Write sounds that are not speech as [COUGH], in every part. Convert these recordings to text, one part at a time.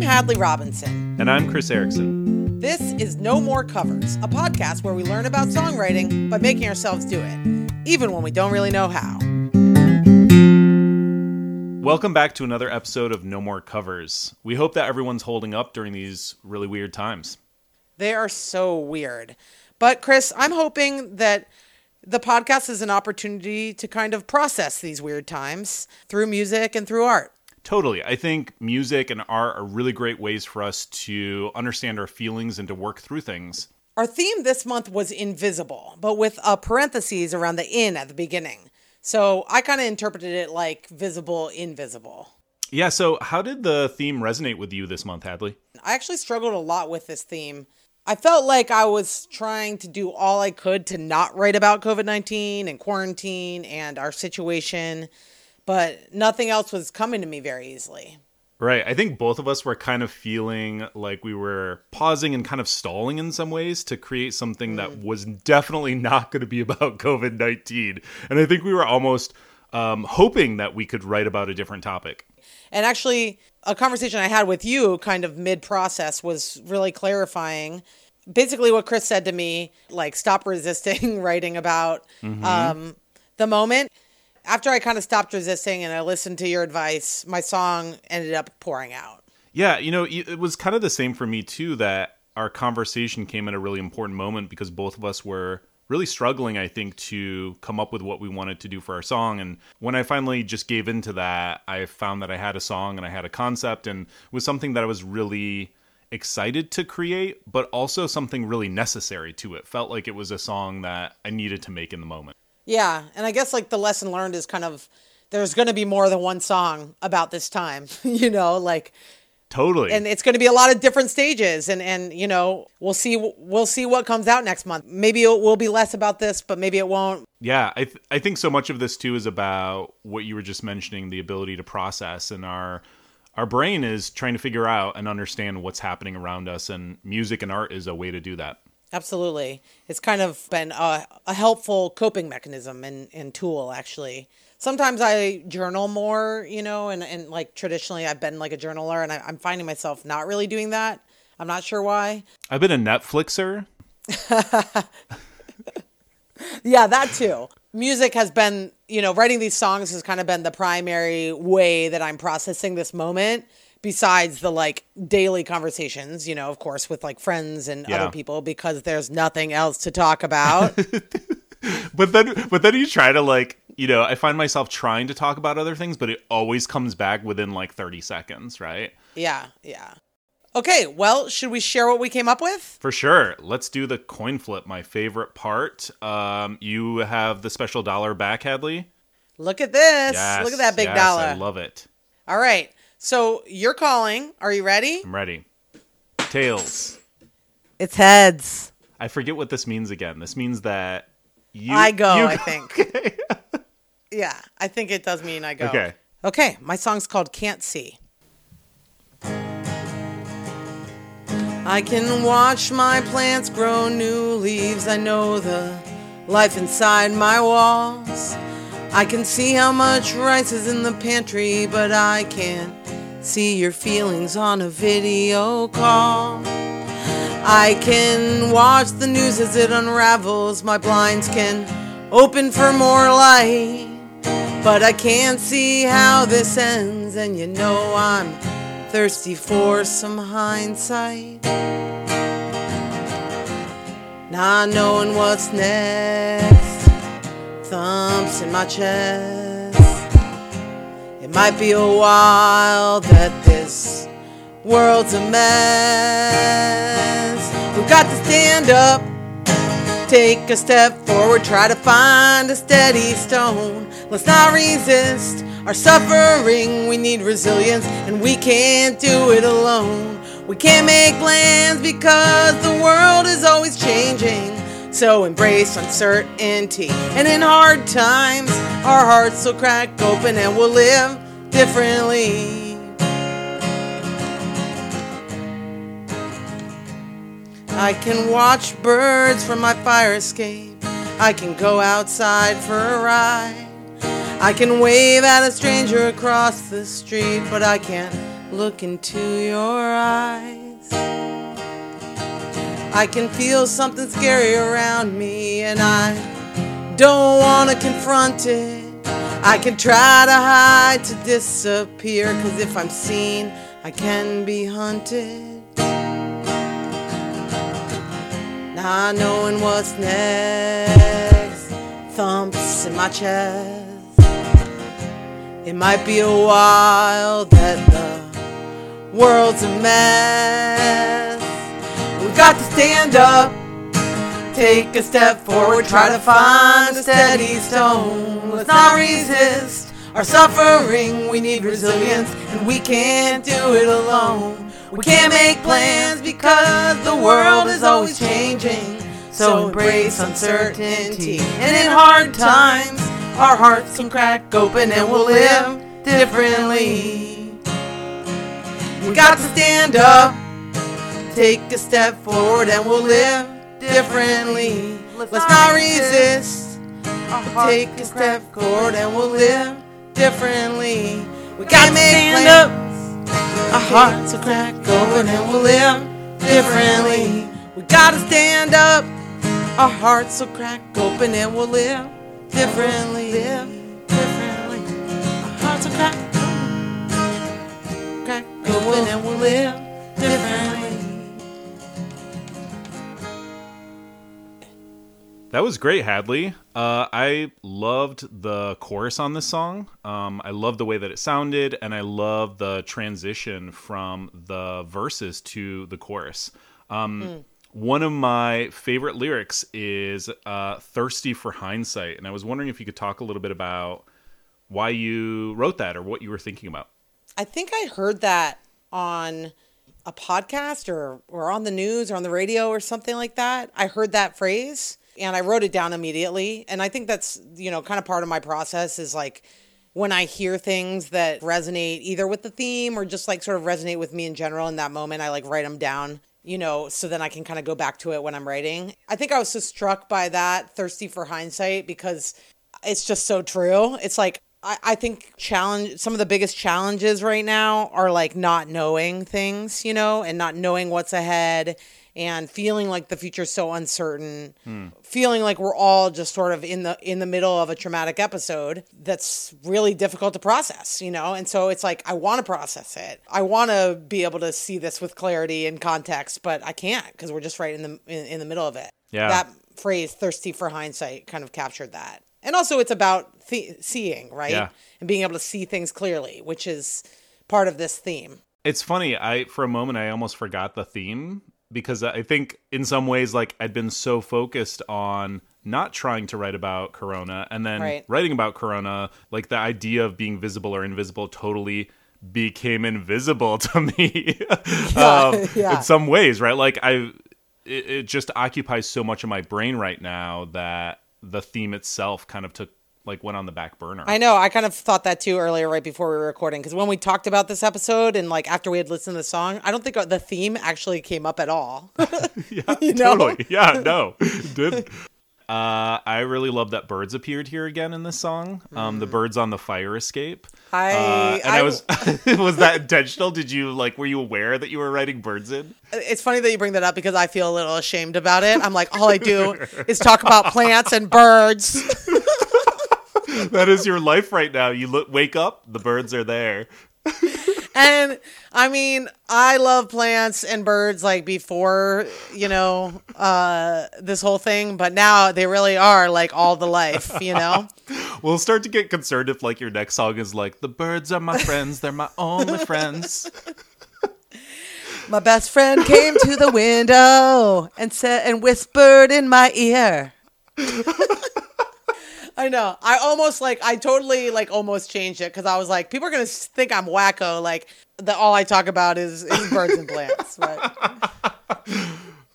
I'm Hadley Robinson. And I'm Chris Erickson. This is No More Covers, a podcast where we learn about songwriting by making ourselves do it, even when we don't really know how. Welcome back to another episode of No More Covers. We hope that everyone's holding up during these really weird times. They are so weird. But, Chris, I'm hoping that the podcast is an opportunity to kind of process these weird times through music and through art. Totally. I think music and art are really great ways for us to understand our feelings and to work through things. Our theme this month was invisible, but with a parentheses around the in at the beginning. So I kind of interpreted it like visible, invisible. Yeah, so how did the theme resonate with you this month, Hadley? I actually struggled a lot with this theme. I felt like I was trying to do all I could to not write about COVID 19 and quarantine and our situation, but nothing else was coming to me very easily. Right. I think both of us were kind of feeling like we were pausing and kind of stalling in some ways to create something mm. that was definitely not going to be about [LAUGHS] COVID 19. And I think we were almost um, hoping that we could write about a different topic. And actually, a conversation I had with you kind of mid process was really clarifying. Basically, what Chris said to me, like, stop resisting [LAUGHS] writing about mm-hmm. um, the moment after I kind of stopped resisting and I listened to your advice, my song ended up pouring out. Yeah, you know, it was kind of the same for me too that our conversation came at a really important moment because both of us were really struggling, I think, to come up with what we wanted to do for our song. And when I finally just gave into that, I found that I had a song and I had a concept and was something that I was really excited to create, but also something really necessary to it. Felt like it was a song that I needed to make in the moment. Yeah, and I guess like the lesson learned is kind of there's going to be more than one song about this time, [LAUGHS] you know, like totally. and it's going to be a lot of different stages and and you know we'll see we'll see what comes out next month. Maybe it will be less about this but maybe it won't. Yeah i th- i think so much of this too is about what you were just mentioning the ability to process and our our brain is trying to figure out and understand what's happening around us and music and art is a way to do that Absolutely. It's kind of been a, a helpful coping mechanism and, and tool, actually. Sometimes I journal more, you know, and, and like traditionally I've been like a journaler and I, I'm finding myself not really doing that. I'm not sure why. I've been a Netflixer. [LAUGHS] yeah, that too. Music has been, you know, writing these songs has kind of been the primary way that I'm processing this moment besides the like daily conversations, you know, of course, with like friends and yeah. other people because there's nothing else to talk about. [LAUGHS] but then, but then you try to like, you know, I find myself trying to talk about other things, but it always comes back within like 30 seconds, right? Yeah, yeah. Okay, well, should we share what we came up with? For sure. Let's do the coin flip, my favorite part. Um, you have the special dollar back, Hadley. Look at this. Yes, Look at that big yes, dollar. I love it. All right. So you're calling. Are you ready? I'm ready. Tails. It's heads. I forget what this means again. This means that you. I go. You I think. [LAUGHS] yeah, I think it does mean I go. Okay. Okay. My song's called "Can't See." I can watch my plants grow new leaves. I know the life inside my walls. I can see how much rice is in the pantry, but I can't see your feelings on a video call. I can watch the news as it unravels. My blinds can open for more light, but I can't see how this ends. And you know I'm thirsty for some hindsight. Not knowing what's next thumps in my chest. It might be a while that this world's a mess. We've got to stand up, take a step forward, try to find a steady stone. Let's not resist our suffering. We need resilience, and we can't do it alone. We can't make plans because the world is always changing. So embrace uncertainty. And in hard times, our hearts will crack open and we'll live differently. I can watch birds from my fire escape. I can go outside for a ride. I can wave at a stranger across the street, but I can't look into your eyes. I can feel something scary around me, and I don't want to confront it. I can try to hide to disappear, cause if I'm seen, I can be hunted. Not knowing what's next, thumps in my chest. It might be a while that the world's a mess. We've got to stand up, take a step forward, try to find a steady stone. Let's not resist our suffering. We need resilience, and we can't do it alone. We can't make plans because the world is always changing. So embrace uncertainty, and in hard times, our hearts can crack open and we'll live differently. We got to stand up, take a step forward, and we'll live differently. Let's not resist. Take a step forward and we'll live differently. We gotta make plans. Our hearts will crack open and we'll live differently. We gotta stand up. Our hearts will crack open and we'll live differently. Live differently. Our hearts will crack open, crack open and we'll live differently. That was great, Hadley. Uh, I loved the chorus on this song. Um, I love the way that it sounded, and I love the transition from the verses to the chorus. Um, One of my favorite lyrics is uh, "Thirsty for Hindsight," and I was wondering if you could talk a little bit about why you wrote that or what you were thinking about. I think I heard that on a podcast or or on the news or on the radio or something like that. I heard that phrase and I wrote it down immediately. And I think that's, you know, kind of part of my process is like when I hear things that resonate either with the theme or just like sort of resonate with me in general in that moment, I like write them down, you know, so then I can kind of go back to it when I'm writing. I think I was so struck by that, thirsty for hindsight, because it's just so true. It's like I, I think challenge some of the biggest challenges right now are like not knowing things, you know, and not knowing what's ahead and feeling like the future's so uncertain, feeling like we're all just sort of in the in the middle of a traumatic episode that's really difficult to process, you know? And so it's like I want to process it. I want to be able to see this with clarity and context, but I can't because we're just right in the in, in the middle of it. Yeah. That phrase thirsty for hindsight kind of captured that. And also it's about th- seeing, right? Yeah. And being able to see things clearly, which is part of this theme. It's funny. I for a moment I almost forgot the theme because I think in some ways like I'd been so focused on not trying to write about corona and then Right. writing about corona like the idea of being visible or invisible totally became invisible [LAUGHS] to me um, [LAUGHS] yeah. in some ways right like i it, it just occupies so much of my brain right now that the theme itself kind of took like went on the back burner I know. I kind of thought that too earlier, right before we were recording, because when we talked about this episode and like after we had listened to the song, I don't think the theme actually came up at all. [LAUGHS] yeah, [LAUGHS] You know? totally. Yeah, no, did. Uh, I really love that birds appeared here again in this song. Um, the birds on the fire escape. I- uh, and I, I- was [LAUGHS] was that intentional? Did you like? Were you aware that you were writing birds in? it's funny that you bring that up because I feel a little ashamed about it. I'm like, all I do is talk about plants and birds. [LAUGHS] That is your life right now. You look, wake up, the birds are there. And I mean, I love plants and birds like before, you know, uh, this whole thing, but now they really are like all the life, you know? [LAUGHS] We'll start to get concerned if like your next song is like the birds are my friends, they're my only friends. My best friend came to the window and said and whispered in my ear. [LAUGHS] I know. I almost like I totally like almost changed it because I was like, people are gonna think I'm wacko. Like that, all I talk about is, is birds and plants. But [LAUGHS]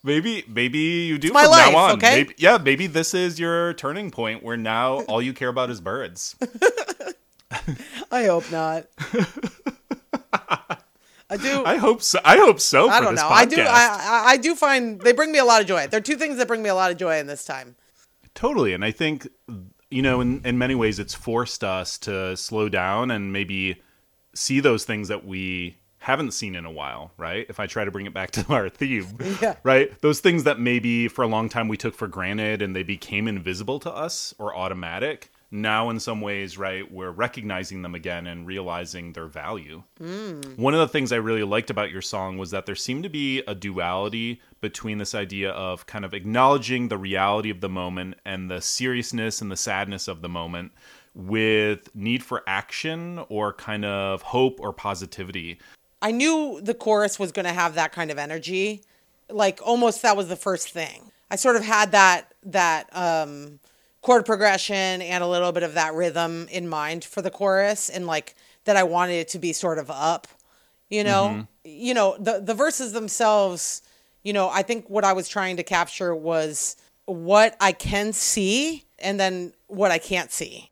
Maybe maybe you do my from life, now on. okay? Maybe, yeah, maybe this is your turning point where now all you care about is birds. [LAUGHS] I hope not. I do. [LAUGHS] I hope so. I hope so. I don't know. I do. I, I I do find they bring me a lot of joy. They're two things that bring me a lot of joy in this time. Totally. And I think, you know, in, in many ways, it's forced us to slow down and maybe see those things that we haven't seen in a while, right? If I try to bring it back [LAUGHS] to our theme, Yeah. right? Those things that maybe for a long time we took for granted and they became invisible to us or automatic. Now, in some ways, right, we're recognizing them again and realizing their value. One of the things I really liked about your song was that there seemed to be a duality between this idea of kind of acknowledging the reality of the moment and the seriousness and the sadness of the moment with need for action or kind of hope or positivity. I knew the chorus was going to have that kind of energy. Like almost that was the first thing. I sort of had that that um chord progression and a little bit of that rhythm in mind for the chorus and like that I wanted it to be sort of up, you know. Mm-hmm. You know, the the verses themselves, you know, I think what I was trying to capture was what I can see and then what I can't see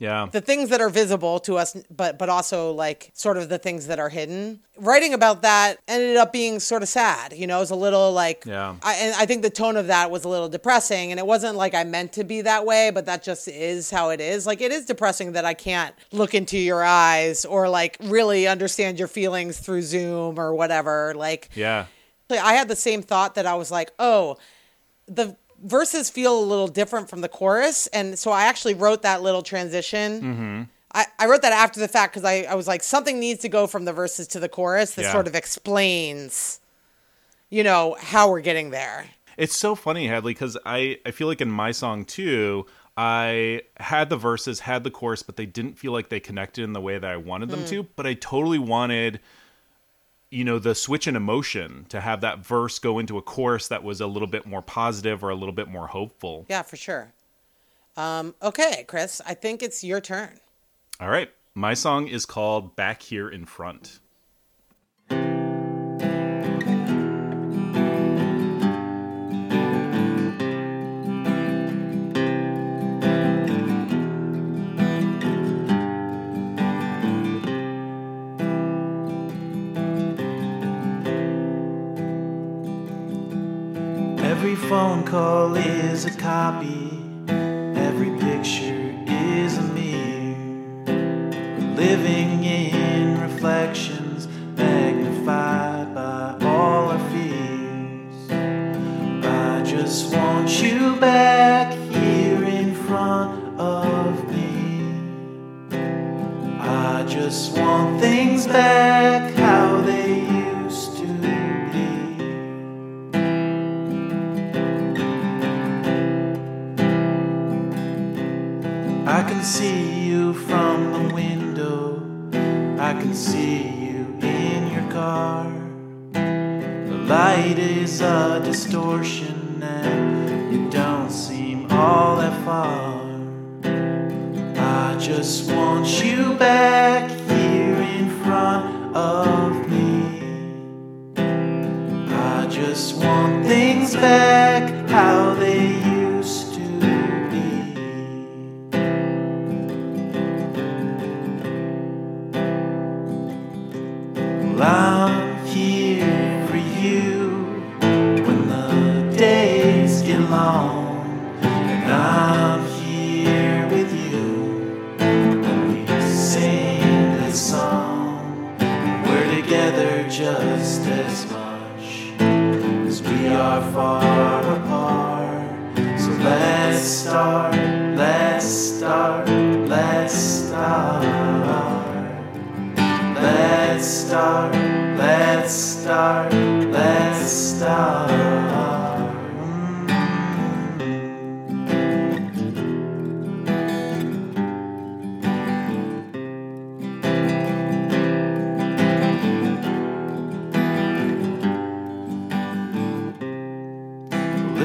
Yeah. the things that are visible to us but but also like sort of the things that are hidden writing about that ended up being sort of sad you know it was a little like Yeah. I, and I think the tone of that was a little depressing and it wasn't like I meant to be that way but that just is how it is like it is depressing that I can't look into your eyes or like really understand your feelings through Zoom or whatever like yeah. I had the same thought that I was like, oh, the verses feel a little different from the chorus. And so I actually wrote that little transition. Mm-hmm. I, I wrote that after the fact because I, I was like, something needs to go from the verses to the chorus that Yeah. sort of explains, you know, how we're getting there. It's so funny, Hadley, because I, I feel like in my song too, I had the verses, had the chorus, but they didn't feel like they connected in the way that I wanted them to. But I totally wanted, you know, the switch in emotion to have that verse go into a chorus that was a little bit more positive or a little bit more hopeful. Yeah, for sure. Um, okay, Chris, I think it's your turn. All right. My song is called Back Here in Front. Call is a copy, can see you from the window. I can see you in your car. The light is a distortion, and you don't seem all that far. I just want you back here in front of me. I just want things back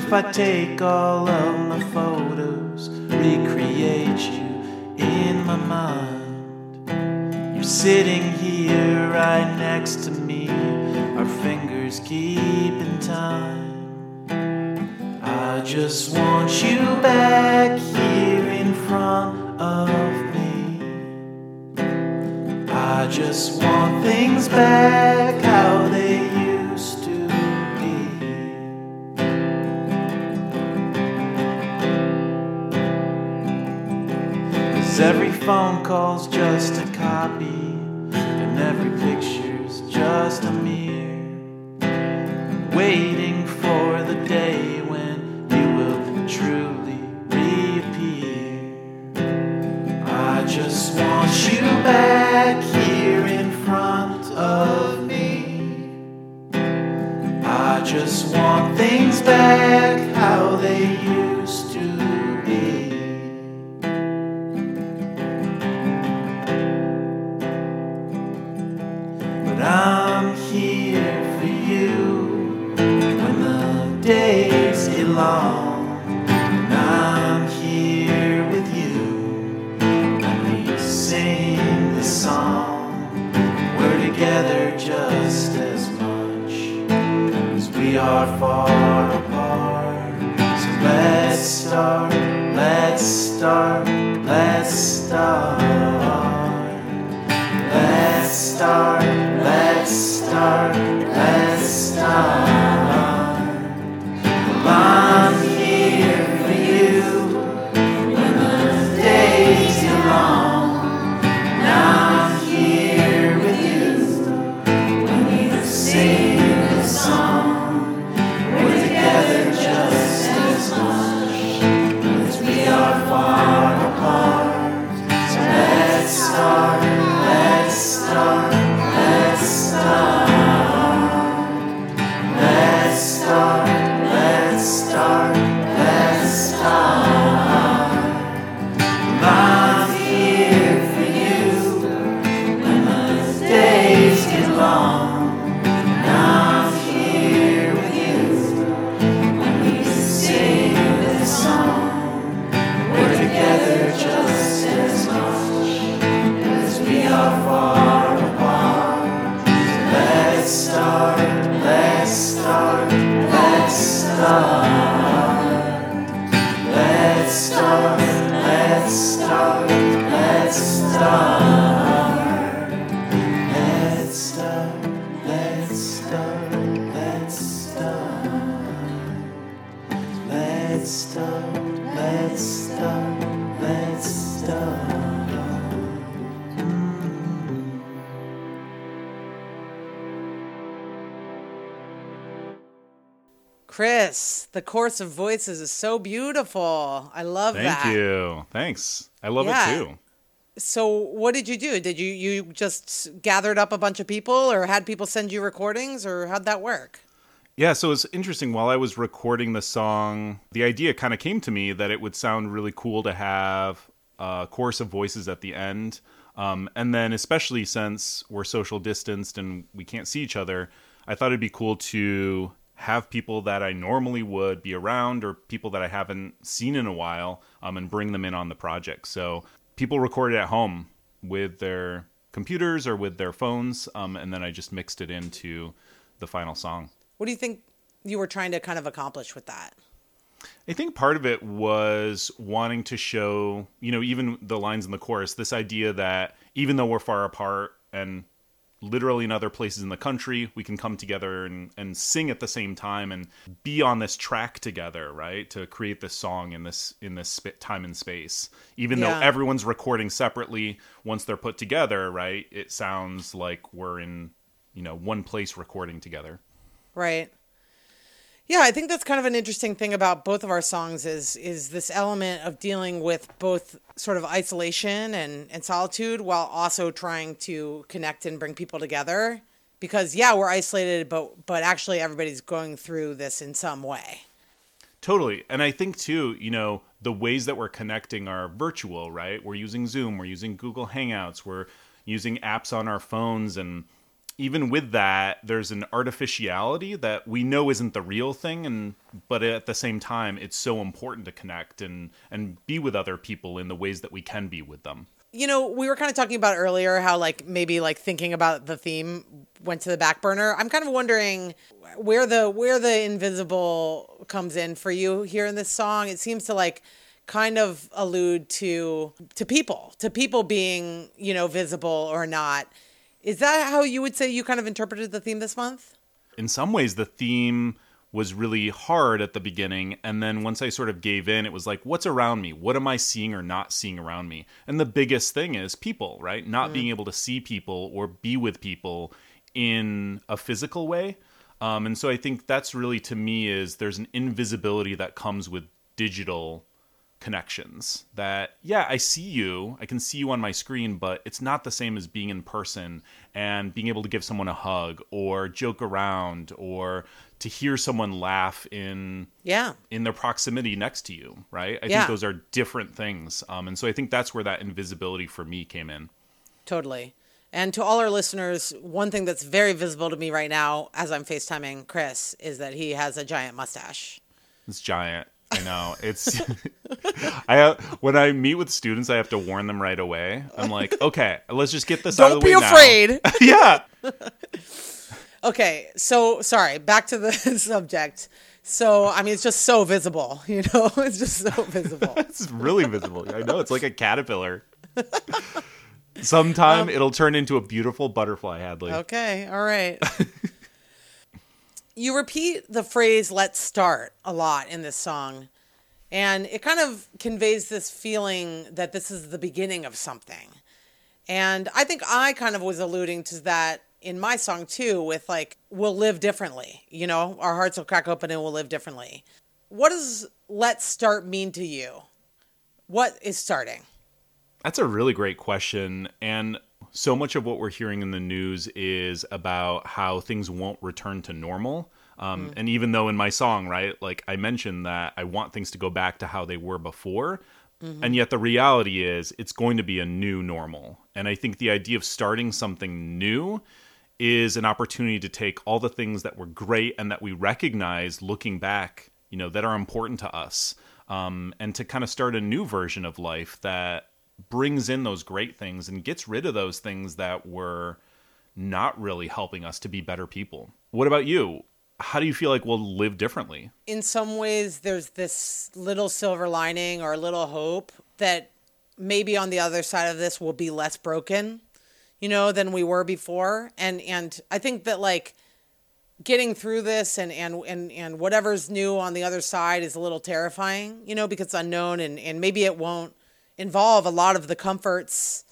if I take all of my photos, recreate you in my mind. You're sitting here right next to me, our fingers keep in time. I just want you back here in front of me. I just want things back phone call's just a copy, and every picture's just a mirror. Waiting for the day when you will truly reappear. I just want you back here in front of me. I just want things back how they used start, let's course of voices is so beautiful. I love Thank that. Thank you. Thanks. I love Yeah. it too. So, what did you do? Did you you just gathered up a bunch of people, or had people send you recordings, or how'd that work? Yeah, so it's interesting. While I was recording the song, the idea kind of came to me that it would sound really cool to have a chorus of voices at the end. Um, and then, especially since we're social distanced and we can't see each other, I thought it'd be cool to have people that I normally would be around or people that I haven't seen in a while um, and bring them in on the project. So people recorded at home with their computers or with their phones, um, and then I just mixed it into the final song. What do you think you were trying to kind of accomplish with that? I think part of it was wanting to show, you know, even the lines in the chorus, this idea that even though we're far apart and literally in other places in the country, we can come together and, and sing at the same time and be on this track together, right? To create this song in this in this time and space. Even Yeah. though everyone's recording separately, once they're put together, right? It sounds like we're in, you know, one place recording together. Right. Yeah, I think that's kind of an interesting thing about both of our songs is is this element of dealing with both sort of isolation and, and solitude while also trying to connect and bring people together. Because yeah, we're isolated, but but actually everybody's going through this in some way. Totally. And I think too, you know, the ways that we're connecting are virtual, right? We're using Zoom, we're using Google Hangouts, we're using apps on our phones and even with that, there's an artificiality that we know isn't the real thing and but at the same time it's so important to connect and and be with other people in the ways that we can be with them. You know, we were kind of talking about earlier how like maybe like thinking about the theme went to the back burner. I'm kind of wondering where the where the invisible comes in for you here in this song. It seems to like kind of allude to to people, to people being, you know, visible or not. Is that how you would say you kind of interpreted the theme this month? in some ways the theme was really hard at the beginning and then once i sort of gave in it was like what's around me? What am i seeing or not seeing around me? And the biggest thing is people right? Not being able to see people or be with people in a physical way. Um, and so i think that's really to me is there's an invisibility that comes with digital connections that yeah i see you i can see you on my screen but it's not the same as being in person and being able to give someone a hug or joke around or to hear someone laugh in Yeah. in their proximity next to you right i Yeah. think those are different things um, and so i think that's where that invisibility for me came in Totally. And to all our listeners, one thing that's very visible to me right now as I'm FaceTiming Chris is that he has a giant mustache. It's giant. I know. It's [LAUGHS] I when I meet with students, I have to warn them right away. I'm like, okay, let's just get this out of Don't the be way now." afraid. [LAUGHS] yeah. [LAUGHS] okay, so sorry, back to the subject. So, I mean, it's just so visible, you know? It's just so visible. It's really visible. I know. It's like a caterpillar. Sometime um, it'll turn into a beautiful butterfly, Hadley. Okay, all right. You repeat the phrase let's start a lot in this song, and it kind of conveys this feeling that this is the beginning of something. And I think I kind of was alluding to that in my song too, with like, we'll live differently. You know, our hearts will crack open and we'll live differently. What does let's start mean to you? What is starting? That's a really great question. And so much of what we're hearing in the news is about how things won't return to normal. Um, And even though in my song, right, like I mentioned that I want things to go back to how they were before, and yet the reality is it's going to be a new normal. And I think the idea of starting something new is an opportunity to take all the things that were great and that we recognize looking back, you know, that are important to us, um, and to kind of start a new version of life that brings in those great things and gets rid of those things that were not really helping us to be better people. What about you? How do you feel like we'll live differently? in some ways there's this little silver lining or a little hope that maybe on the other side of this we'll be less broken you know than we were before and and i think that like getting through this and and and, and whatever's new on the other side is a little terrifying you know because it's unknown and and maybe it won't involve a lot of the comforts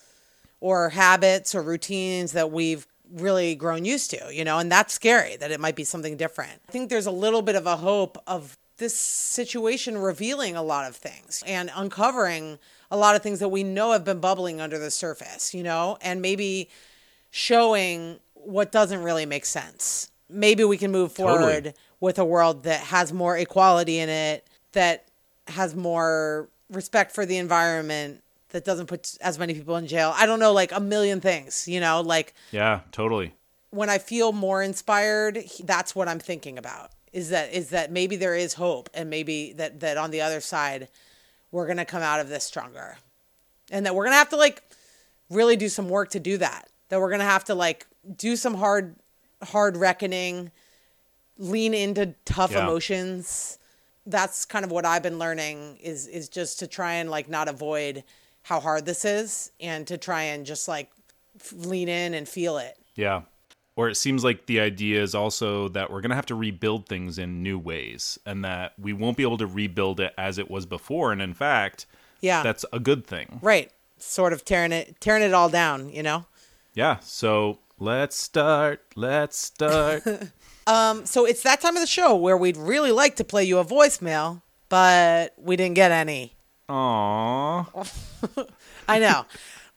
or habits or routines that we've really grown used to, you know, and that's scary that it might be something different. I think there's a little bit of a hope of this situation revealing a lot of things and uncovering a lot of things that we know have been bubbling under the surface, you know, and maybe showing what doesn't really make sense. Maybe we can move Totally. forward with a world that has more equality in it, that has more respect for the environment, that doesn't put as many people in jail. I don't know, like a million things, you know, like Yeah, totally. when I feel more inspired, that's what I'm thinking about. Is that is that maybe there is hope and maybe that that on the other side we're going to come out of this stronger. And that we're going to have to like really do some work to do that. That we're going to have to like do some hard hard reckoning, lean into tough Yeah. emotions. That's kind of what I've been learning is is just to try and like not avoid how hard this is and to try and just like lean in and feel it. Yeah. Or it seems like the idea is also that we're going to have to rebuild things in new ways and that we won't be able to rebuild it as it was before. And in fact, Yeah. that's a good thing. Right. Sort of tearing it tearing it all down, you know? Yeah. So let's start. Let's start. [LAUGHS] Um, so it's that time of the show where we'd really like to play you a voicemail, but we didn't get any. Aww. [LAUGHS] I know.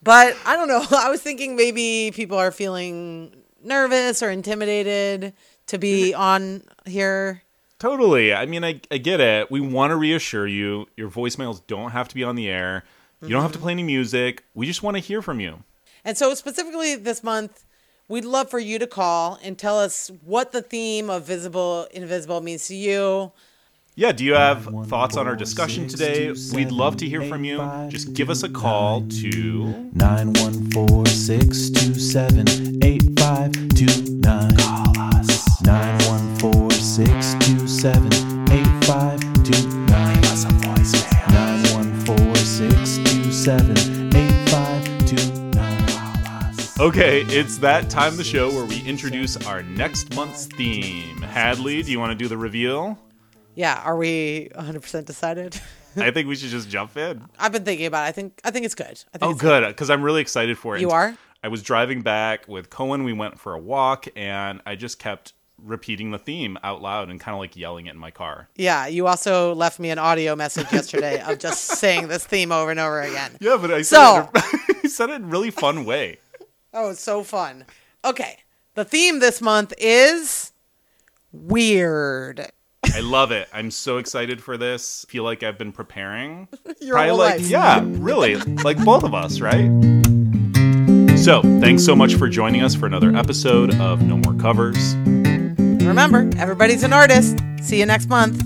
but I don't know. [LAUGHS] I was thinking maybe people are feeling nervous or intimidated to be on here. Totally. I mean, I, I get it. We want to reassure you. Your voicemails don't have to be on the air. You don't have to mm-hmm. play any music. We just want to hear from you. And so specifically this month, we'd love for you to call and tell us what the theme of visible invisible means to you. Yeah, do you have thoughts on our discussion today? We'd love to hear from you. Just give us a call to 914 627 8529. Call us. 914 627 8529. Leave us a voicemail. 914 627 8529. Call us. Okay, it's that time of the show where we introduce our next month's theme. Hadley, do you want to do the reveal? Yeah, are we 100% decided? [LAUGHS] I think we should just jump in. I've been thinking about it. I think I think it's good. I think Oh, it's good, because I'm really excited for it. You are? I was driving back with Cohen. We went for a walk, and I just kept repeating the theme out loud and kind of like yelling it in my car. Yeah, you also left me an audio message yesterday of just [LAUGHS] saying this theme over and over again. Yeah, but I said, So- it, [LAUGHS] I said it in a really fun way. Oh, it's so fun. Okay, the theme this month is weird. I love it. I'm so excited for this. Feel like I've been preparing. [LAUGHS] Your Probably whole like life. yeah, really, like both of us, right? So, thanks so much for joining us for another episode of No More Covers. Remember, everybody's an artist. See you next month.